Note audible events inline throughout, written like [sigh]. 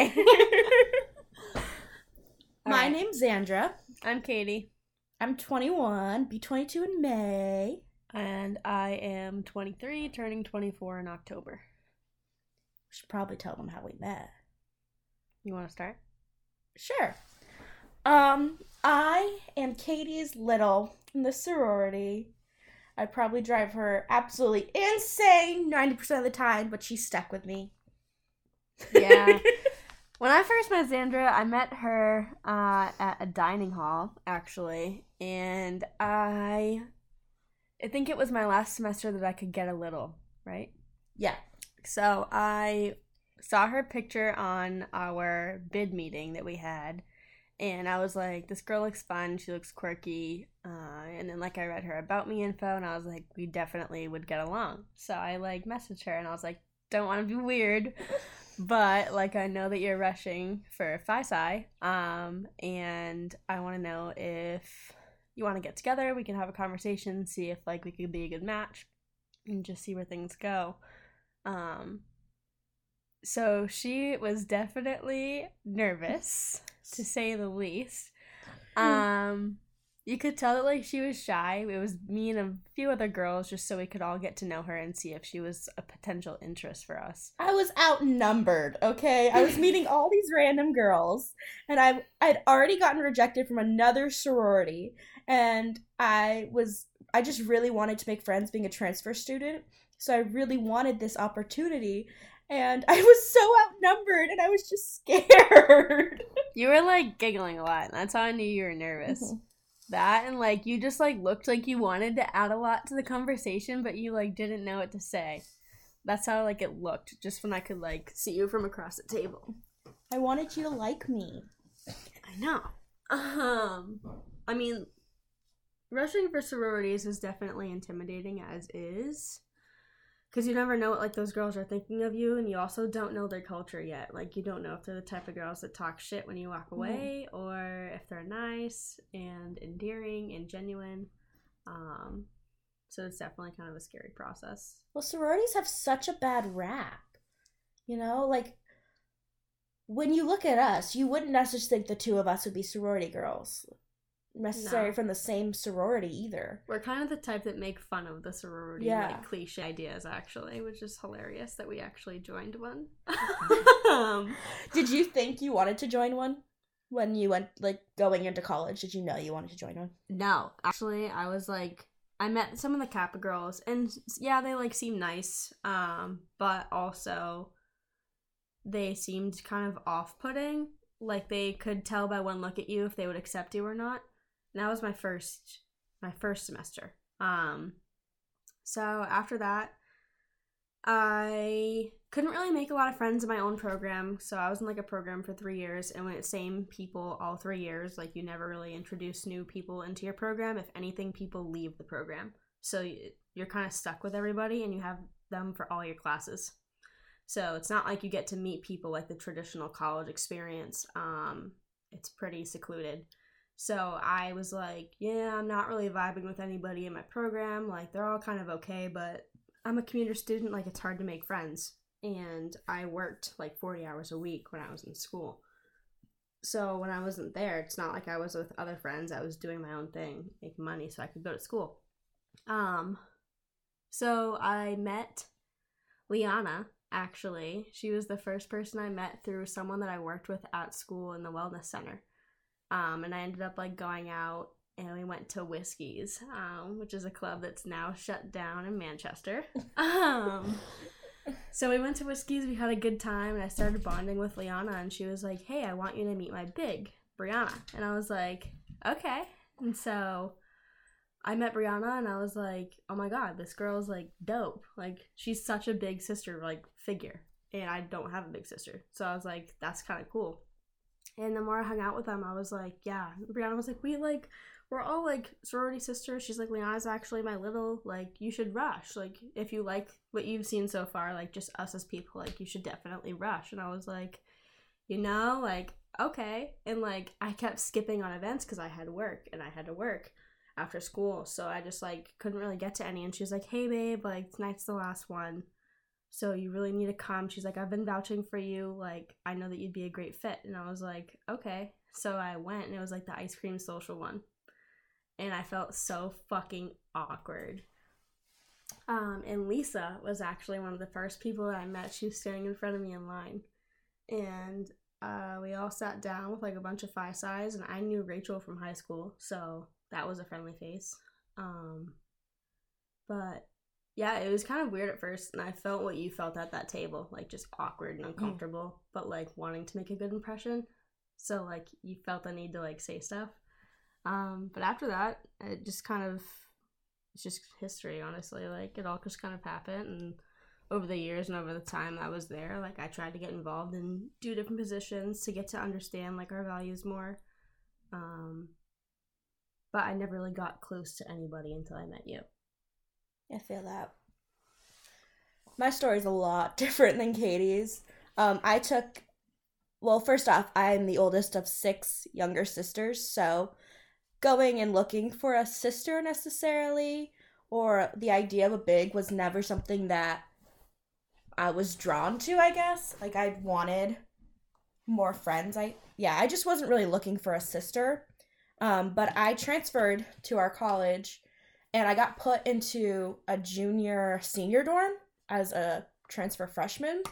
[laughs] [laughs] My Alright. name's Xandra. I'm Katie, I'm 21, be 22 in May. and I am 23, turning 24 in October. We Should probably tell them how we met. You want to start? Sure. Um, I am Katie's little in the sorority. I probably drive her absolutely insane 90% of the time, but she's stuck with me. Yeah. [laughs] When I first met Xandra, I met her uh, at a dining hall, actually, and I, I think it was my last semester that I could get a little, right? yeah. So I saw her picture on our bid meeting that we had, and I was like, "This girl looks fun. She looks quirky." Uh, and then like I read her about me info, and I was like, "We definitely would get along." So I like messaged her, and I was like, "Don't want to be weird." But like I know that you're rushing for FISI, um, and I want to know if you want to get together. We can have a conversation, see if like we could be a good match, and just see where things go. Um, so she was definitely nervous, to say the least. Um, you could tell that like she was shy. It was me and a few other girls, just so we could all get to know her and see if she was a potential interest for us. I was outnumbered, okay? I was [laughs] meeting all these random girls, and I I'd already gotten rejected from another sorority, and I was I just really wanted to make friends being a transfer student. So I really wanted this opportunity, and I was so outnumbered and I was just [laughs] scared. You were like giggling a lot. and That's how I knew you were nervous. Mhm. That and like you just like looked like you wanted to add a lot to the conversation, but you like didn't know what to say. That's how like it looked, just when I could like see you from across the table. I wanted you to like me. I know. Um, I mean, rushing for sororities is definitely intimidating as is, because you never know what like those girls are thinking of you, and you also don't know their culture yet. Like you don't know if they're the type of girls that talk shit when you walk away, or if they're nice and endearing and genuine. Um, so it's definitely kind of a scary process. Well, sororities have such a bad rap. You know, like when you look at us, you wouldn't necessarily think the two of us would be sorority girls. Necessarily No. from the same sorority either. We're kind of the type that make fun of the sorority Yeah. like cliche ideas actually, which is hilarious that we actually joined one. um, [laughs] [laughs] Did you think you wanted to join one when you went like going into college? Did you know you wanted to join one? no, actually, I was like, I met some of the Kappa girls, and yeah, they like seem nice, um, but also they seemed kind of off-putting. Like they could tell by one look at you if they would accept you or not. That was my first, my first semester. Um, so after that, I couldn't really make a lot of friends in my own program. So I was in like a program for three years, and when it's same people all three years, like you never really introduce new people into your program. If anything, people leave the program, so you're kind of stuck with everybody, and you have them for all your classes. So it's not like you get to meet people like the traditional college experience. Um, it's pretty secluded. So I was like, yeah, I'm not really vibing with anybody in my program. Like they're all kind of okay, but I'm a commuter student, like it's hard to make friends. And I worked like 40 hours a week when I was in school. So when I wasn't there, it's not like I was with other friends. I was doing my own thing, making money so I could go to school. Um so I met Liana actually. She was the first person I met through someone that I worked with at school in the wellness center. Um and I ended up like going out and we went to Whiskey's, um, which is a club that's now shut down in Manchester. [laughs] Um, so we went to Whiskey's, we had a good time, and I started bonding with Liana, and she was like, "Hey, I want you to meet my big, Brianna," and I was like, "Okay." And so I met Brianna, and I was like, "Oh my god, this girl's like dope! Like she's such a big sister like figure." And I don't have a big sister, so I was like, "That's kind of cool." And the more I hung out with them, I was like, "Yeah." Brianna was like, "We like." we're all like sorority sisters. She's like, Liana's actually my little, like, you should rush. Like, if you like what you've seen so far, like, just us as people, like, you should definitely rush. And I was like, you know, like, okay. And, like, I kept skipping on events because I had work and I had to work after school. So I just, like, couldn't really get to any. And she was like, hey, babe, like, tonight's the last one. So you really need to come. She's like, I've been vouching for you. Like, I know that you'd be a great fit. And I was like, okay. So I went and it was like the ice cream social one. And I felt so fucking awkward. Um, and Lisa was actually one of the first people that I met. She was standing in front of me in line. And uh, we all sat down with like a bunch of five size, and I knew Rachel from high school, so that was a friendly face. Um, but yeah, it was kind of weird at first, and I felt what you felt at that table, like just awkward and uncomfortable, mm. but like wanting to make a good impression. So like you felt the need to like say stuff. Um, but after that, it just kind of it's just history, honestly. Like it all just kind of happened, and over the years and over the time I was there, like I tried to get involved in do different positions to get to understand like our values more. Um, but I never really got close to anybody until I met you. I feel that. My story is a lot [laughs] different than Katie's. Um, I took, well, first off, I'm the oldest of six younger sisters, so going and looking for a sister necessarily or the idea of a big was never something that I was drawn to, I guess. Like I wanted more friends. I yeah, I just wasn't really looking for a sister. Um, but I transferred to our college and I got put into a junior senior dorm as a transfer freshman.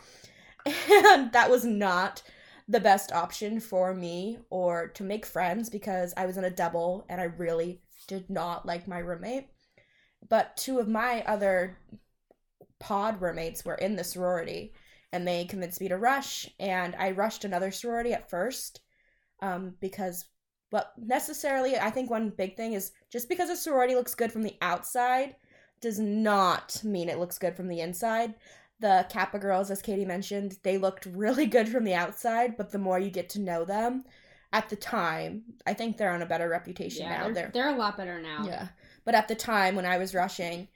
And that was not the best option for me or to make friends because I was in a double and I really did not like my roommate. But two of my other pod roommates were in the sorority and they convinced me to rush and I rushed another sorority at first um, because but necessarily I think one big thing is just because a sorority looks good from the outside does not mean it looks good from the inside. The Kappa girls, as Katie mentioned, they looked really [laughs] good from the outside, but the more you get to know them, at the time, I think they're on a better reputation yeah, now. They're, they're they're a lot better now. Yeah, but at the time when I was rushing,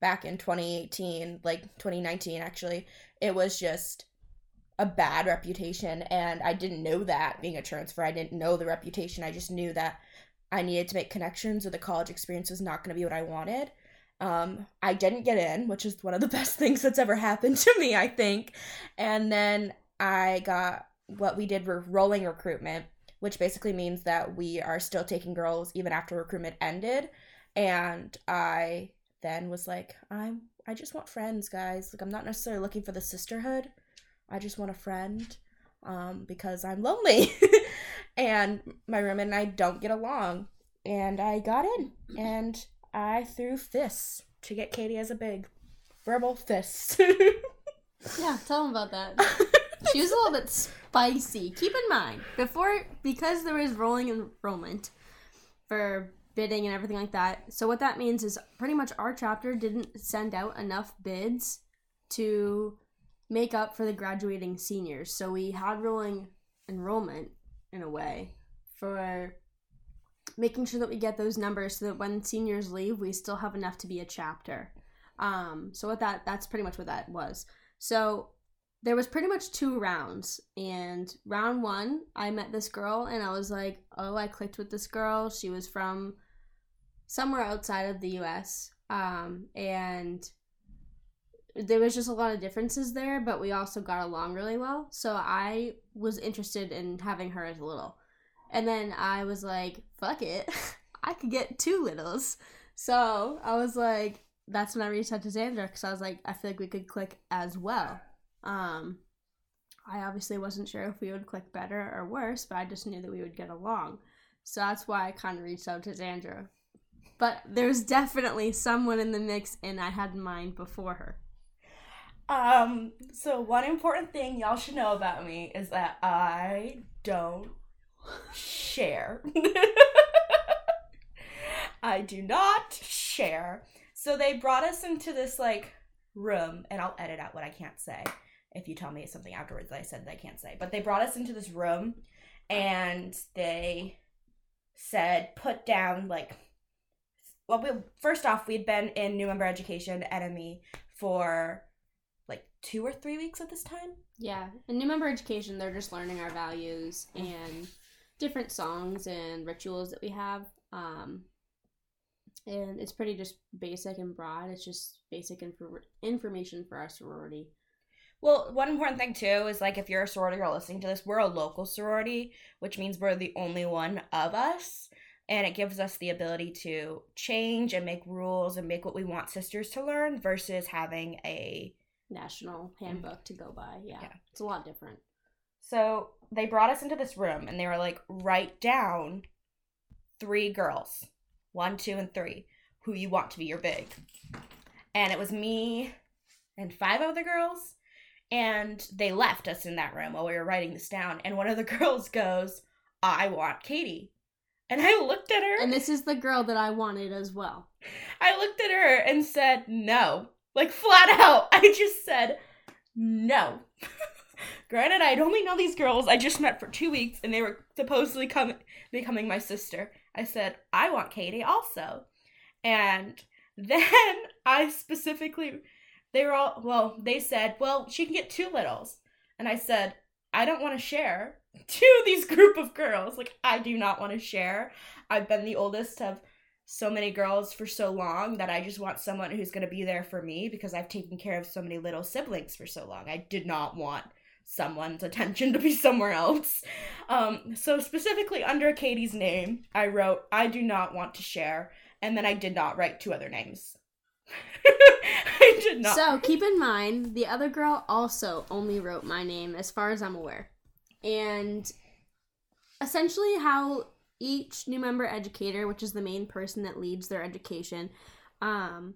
back in 2018, like 2019 actually, it was just a bad reputation and I didn't know that being a transfer. I didn't know the reputation. I just knew that I needed to make connections or the college experience was not going to be what I wanted. Um, I didn't get in, which is one of the [laughs] best things that's ever happened to me, I think. And then I got what we did were rolling recruitment, which basically means that we are still taking girls even after recruitment ended. And I then was like, I'm I just want friends, guys. Like I'm not necessarily looking for the sisterhood. I just want a friend um, because I'm lonely. [laughs] and my roommate and I don't get along. And I got in and I threw fists to get Katie as a big verbal fist. [laughs] yeah, tell them about that. [laughs] she was a little bit spicy. Keep in mind, before, because there was rolling enrollment for bidding and everything like that. So what that means is pretty much our chapter didn't send out enough bids to make up for the graduating seniors. So we had rolling enrollment in a way for making sure that we get those numbers so that when seniors leave, we still have enough to be a chapter. Um, so what that that's pretty much what that was. So there was pretty much two rounds and round one i met this girl and i was like oh i clicked with this girl she was from somewhere outside of the us um, and there was just a lot of differences there but we also got along really well so i was interested in having her as a little and then i was like fuck it [laughs] i could get two littles so i was like that's when i reached out to xandra because i was like i feel like we could click as well um, I obviously wasn't sure if we would click better or worse, but I just knew that we would get along. So that's why I kind of reached out to Xandra. But there's definitely someone in the mix, and I had in mind before her. Um, so one important thing y'all should know about me is that I don't share. [laughs] I do not share. So they brought us into this like room, and I'll edit out what I can't say if you tell me something afterwards that I said that I can't say. But they brought us into this room and they said, put down like well we, first off we'd been in new member education NME for like two or three weeks at this time? Yeah. In new member education they're just learning our values and different songs and rituals that we have. Um and it's pretty just basic and broad. It's just basic infor- information for our sorority. Well, one important thing too is like if you're a sorority girl listening to this, we're a local sorority, which means we're the only one of us. And it gives us the ability to change and make rules and make what we want sisters to learn versus having a national handbook to go by. Yeah, Yeah. it's a lot different. So they brought us into this room and they were like, write down three girls, one, two, and three, who you want to be your big. And it was me and five other girls. And they left us in that room while we were writing this down. And one of the [laughs] girls goes, I want Katie. And I looked at her. And this is the girl that I wanted as well. I looked at her and said, no. Like flat out. [laughs] I just said, no. [laughs] Granted, I'd only know these girls. I just met for two weeks and they were supposedly coming becoming my sister. I said, I want Katie also. And [laughs] then I specifically, they were all, well, they said, well, she can get two littles. And I said, I don't want to share to these group of girls. Like, I do not want to share. I've been the oldest of so many girls for so long that I just want someone who's going to be there for me because I've taken care of so many little siblings for so long. I did not want someone's attention to be somewhere else. Um, so, specifically under Katie's name, I wrote, I do not want to share, and then I did not write two other names. [laughs] I did not. So keep in mind, the other girl also only wrote my name, as far as I'm aware. And essentially, how each new member educator, which is the main person that leads their education, um,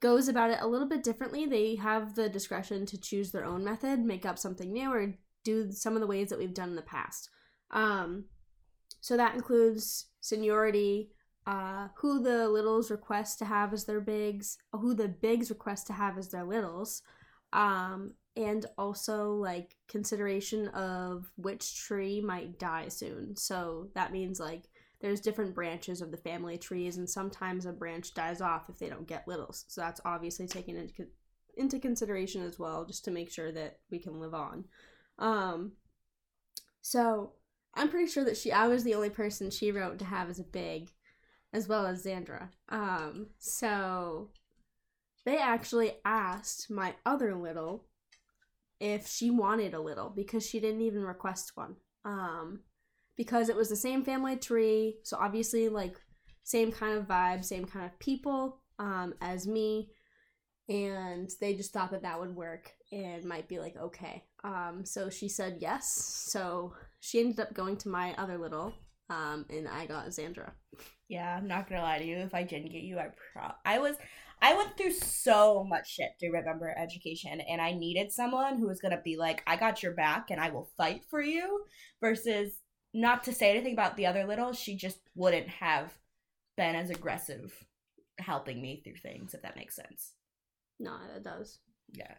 goes about it a little bit differently. They have the discretion to choose their own method, make up something new, or do some of the ways that we've done in the past. Um, so that includes seniority, uh, who the littles request to have as their bigs, who the bigs request to have as their littles, um, and also like consideration of which tree might die soon. So that means like there's different branches of the family trees, and sometimes a branch dies off if they don't get littles. So that's obviously taken into into consideration as well, just to make sure that we can live on. Um, so I'm pretty sure that she I was the only person she wrote to have as a big as well as Xandra. Um, so they actually asked my other little if she wanted a little because she didn't even request one. Um, because it was the same family tree, so obviously like same kind of vibe, same kind of people um, as me, and they just thought that that would work and might be like okay. Um, so she said yes. So she ended up going to my other little, um, and I got Xandra. Yeah, I'm not gonna lie to you. If I didn't get you, I pro I was I went through so much shit to remember education, and I needed someone who was gonna be like, "I got your back, and I will fight for you." Versus not to say anything about the other little, she just wouldn't have been as aggressive helping me through things, if that makes sense. No, that does. Yeah.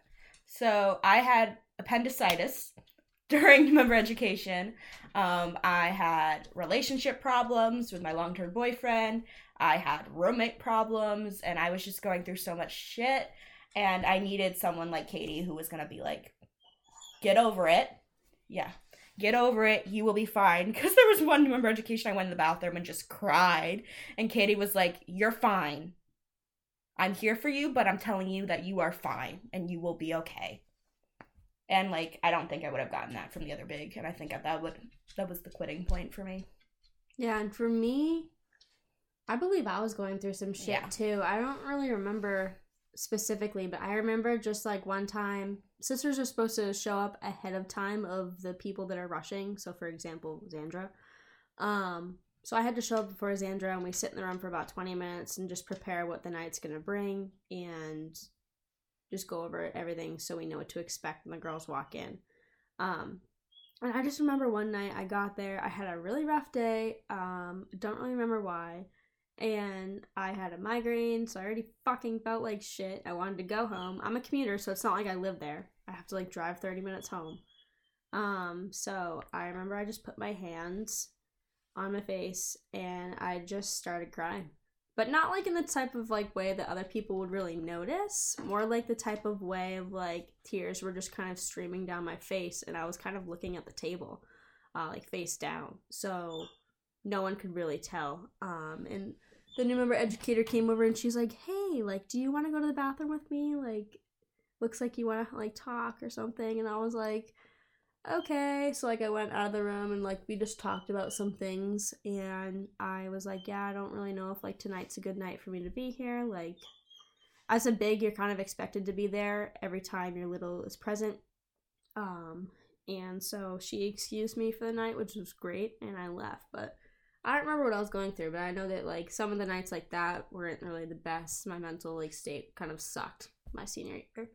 So I had appendicitis [laughs] during member education. Um, I had relationship problems with my long term boyfriend. I had roommate problems, and I was just going through so much shit. And I needed someone like Katie who was gonna be like, get over it. Yeah. Get over it. You will be fine. [laughs] Because there was one member education I went in the bathroom and just cried. And Katie was like, You're fine. I'm here for you, but I'm telling you that you are fine and you will be okay. And like, I don't think I would have gotten that from the other big, and I think that would that was the quitting point for me. Yeah, and for me, I believe I was going through some shit Yeah. too. I don't really remember specifically, but I remember just like one time sisters are supposed to show up ahead of time of the people that are rushing. So for example, Xandra. Um so I had to show up before Xandra and we sit in the room for about 20 minutes and just prepare what the night's going to bring and just go over everything so we know what to expect when the girls walk in. Um and I just remember one night I got there, I had a really rough day. Um don't really remember why and I had a migraine, so I already fucking felt like shit. I wanted to go home. I'm a commuter, so it's not like I live there. I have to like drive 30 minutes home. Um, so I remember I just put my hands on my face and I just started crying. But not like in the type of like way that other people would really notice, more like the type of way of like tears were just kind of streaming down my face and I was kind of looking at the table, uh, like face down. So no one could really tell. Um, and the new member educator came over and she's like, "Hey, like, do you want to go to the bathroom with me? Like, looks like you want to like talk or something. And i was like okay. So like i went out of the room and like we just talked about some things and i was like yeah i don't really know if like tonight's a good night for me to be here. Like as a big you're kind of expected to be there every time your little is present. Um and so she excused me for the night which was great and i left but i don't remember what i was going through but i know that like some of the nights like that weren't really the best my mental like state kind of sucked my senior year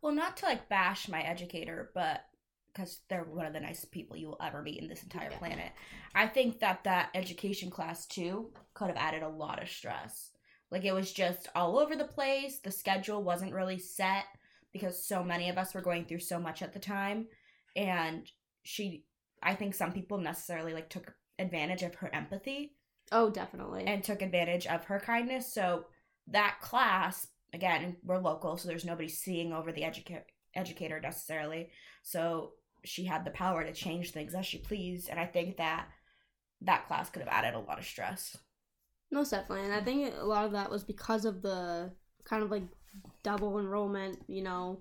Well, not to like bash my educator, but because they're one of the nicest people you will ever meet in this entire Yeah. planet. I think that that education class too could have added a lot of stress. Like it was just all over the place. The schedule wasn't really set because so many of us were going through so much at the time, and she, I think some people necessarily like took advantage of her empathy oh definitely and took advantage of her kindness. So that class, again, we're local, so there's nobody seeing over the educa- educator necessarily. So she had the power to change things as she pleased, and I think that that class could have added a lot of stress. Most definitely. And I think a lot of that was because of the kind of like double enrollment, you know,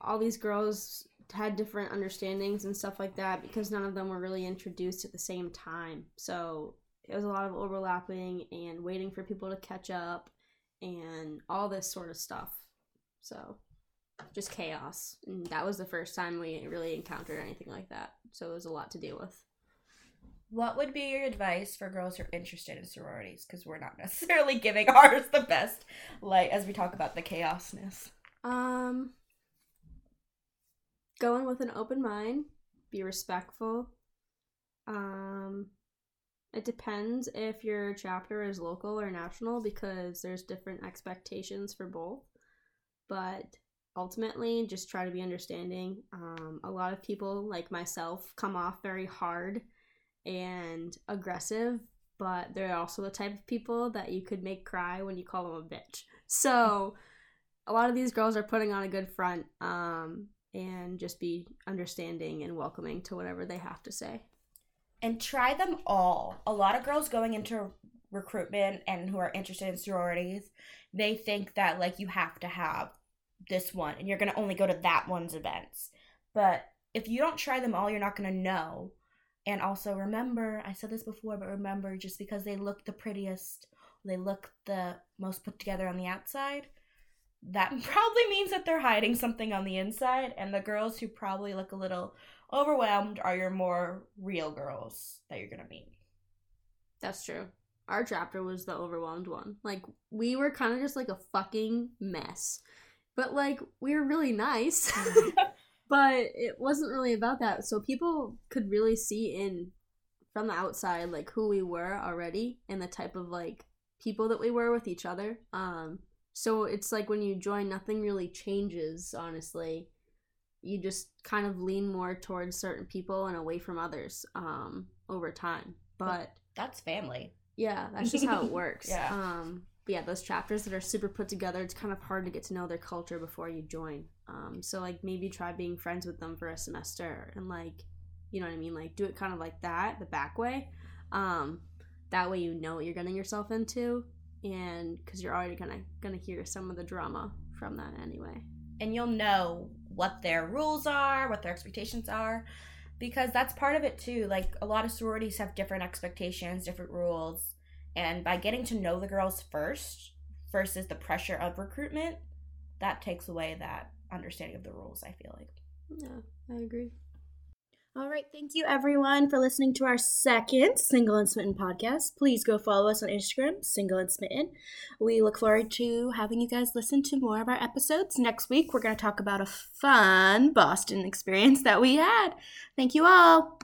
all these girls had different understandings and stuff like that because none of them were really introduced at the same time. So it was a lot of overlapping and waiting for people to catch up and all this sort of stuff. So just chaos. And that was the first time we really encountered anything like that. So it was a lot to deal with. What would be your advice for girls who are interested in sororities? Because we're not [laughs] necessarily giving [laughs] ours the best light as we talk about the chaosness. Um, go in with an open mind. Be respectful. Um, it depends if your chapter is local or national because there's different expectations for both. But ultimately, just try to be understanding. Um, a lot of people, like myself, come off very hard and aggressive, but they're also the type of people that you could make cry when you call them a bitch. So a lot of these girls are putting on a good front um, and just be understanding and welcoming to whatever they have to say. and try them all. A lot of girls going into recruitment and who are interested in sororities, they think that like you have to have this one and you're going to only go to that one's events. But if you don't try them all, you're not going to know. And also remember, I said this before, but remember just because they look the prettiest, they look the most put together on the outside, that [laughs] probably means that they're hiding something on the inside. And the girls who probably look a little overwhelmed are your more real girls that you're gonna meet. That's true. Our chapter was the overwhelmed one. Like, we were kind of just like a fucking mess. But, like, we were really nice. [laughs] [laughs] but it wasn't really about that. So people could really see in from the outside like who we were already and the type of like people that we were with each other. Um so it's like when you join nothing really changes, honestly. You just kind of lean more towards certain people and away from others um over time. But That's family. yeah, that's just how it [laughs] works. Yeah. Um, but yeah, those chapters that are super put together, it's kind of hard to get to know their culture before you join. Um, so like maybe try being friends with them for a semester and like, you know what I mean? Like do it kind of like that, the back way. Um, that way you know what you're getting yourself into, and because you're already gonna gonna hear some of the drama from that anyway. And you'll know what their rules are, what their expectations are, because that's part of it too. Like a lot of sororities have different expectations, different rules. And by getting to know the girls first versus the pressure of recruitment, that takes away that understanding of the rules, I feel like. Yeah, I agree. All right, thank you everyone for listening to our second Single and Smitten podcast. Please go follow us on Instagram, Single and Smitten. We look forward to having you guys listen to more of our episodes. Next week, we're going to talk about a fun Boston experience that we had. Thank you all.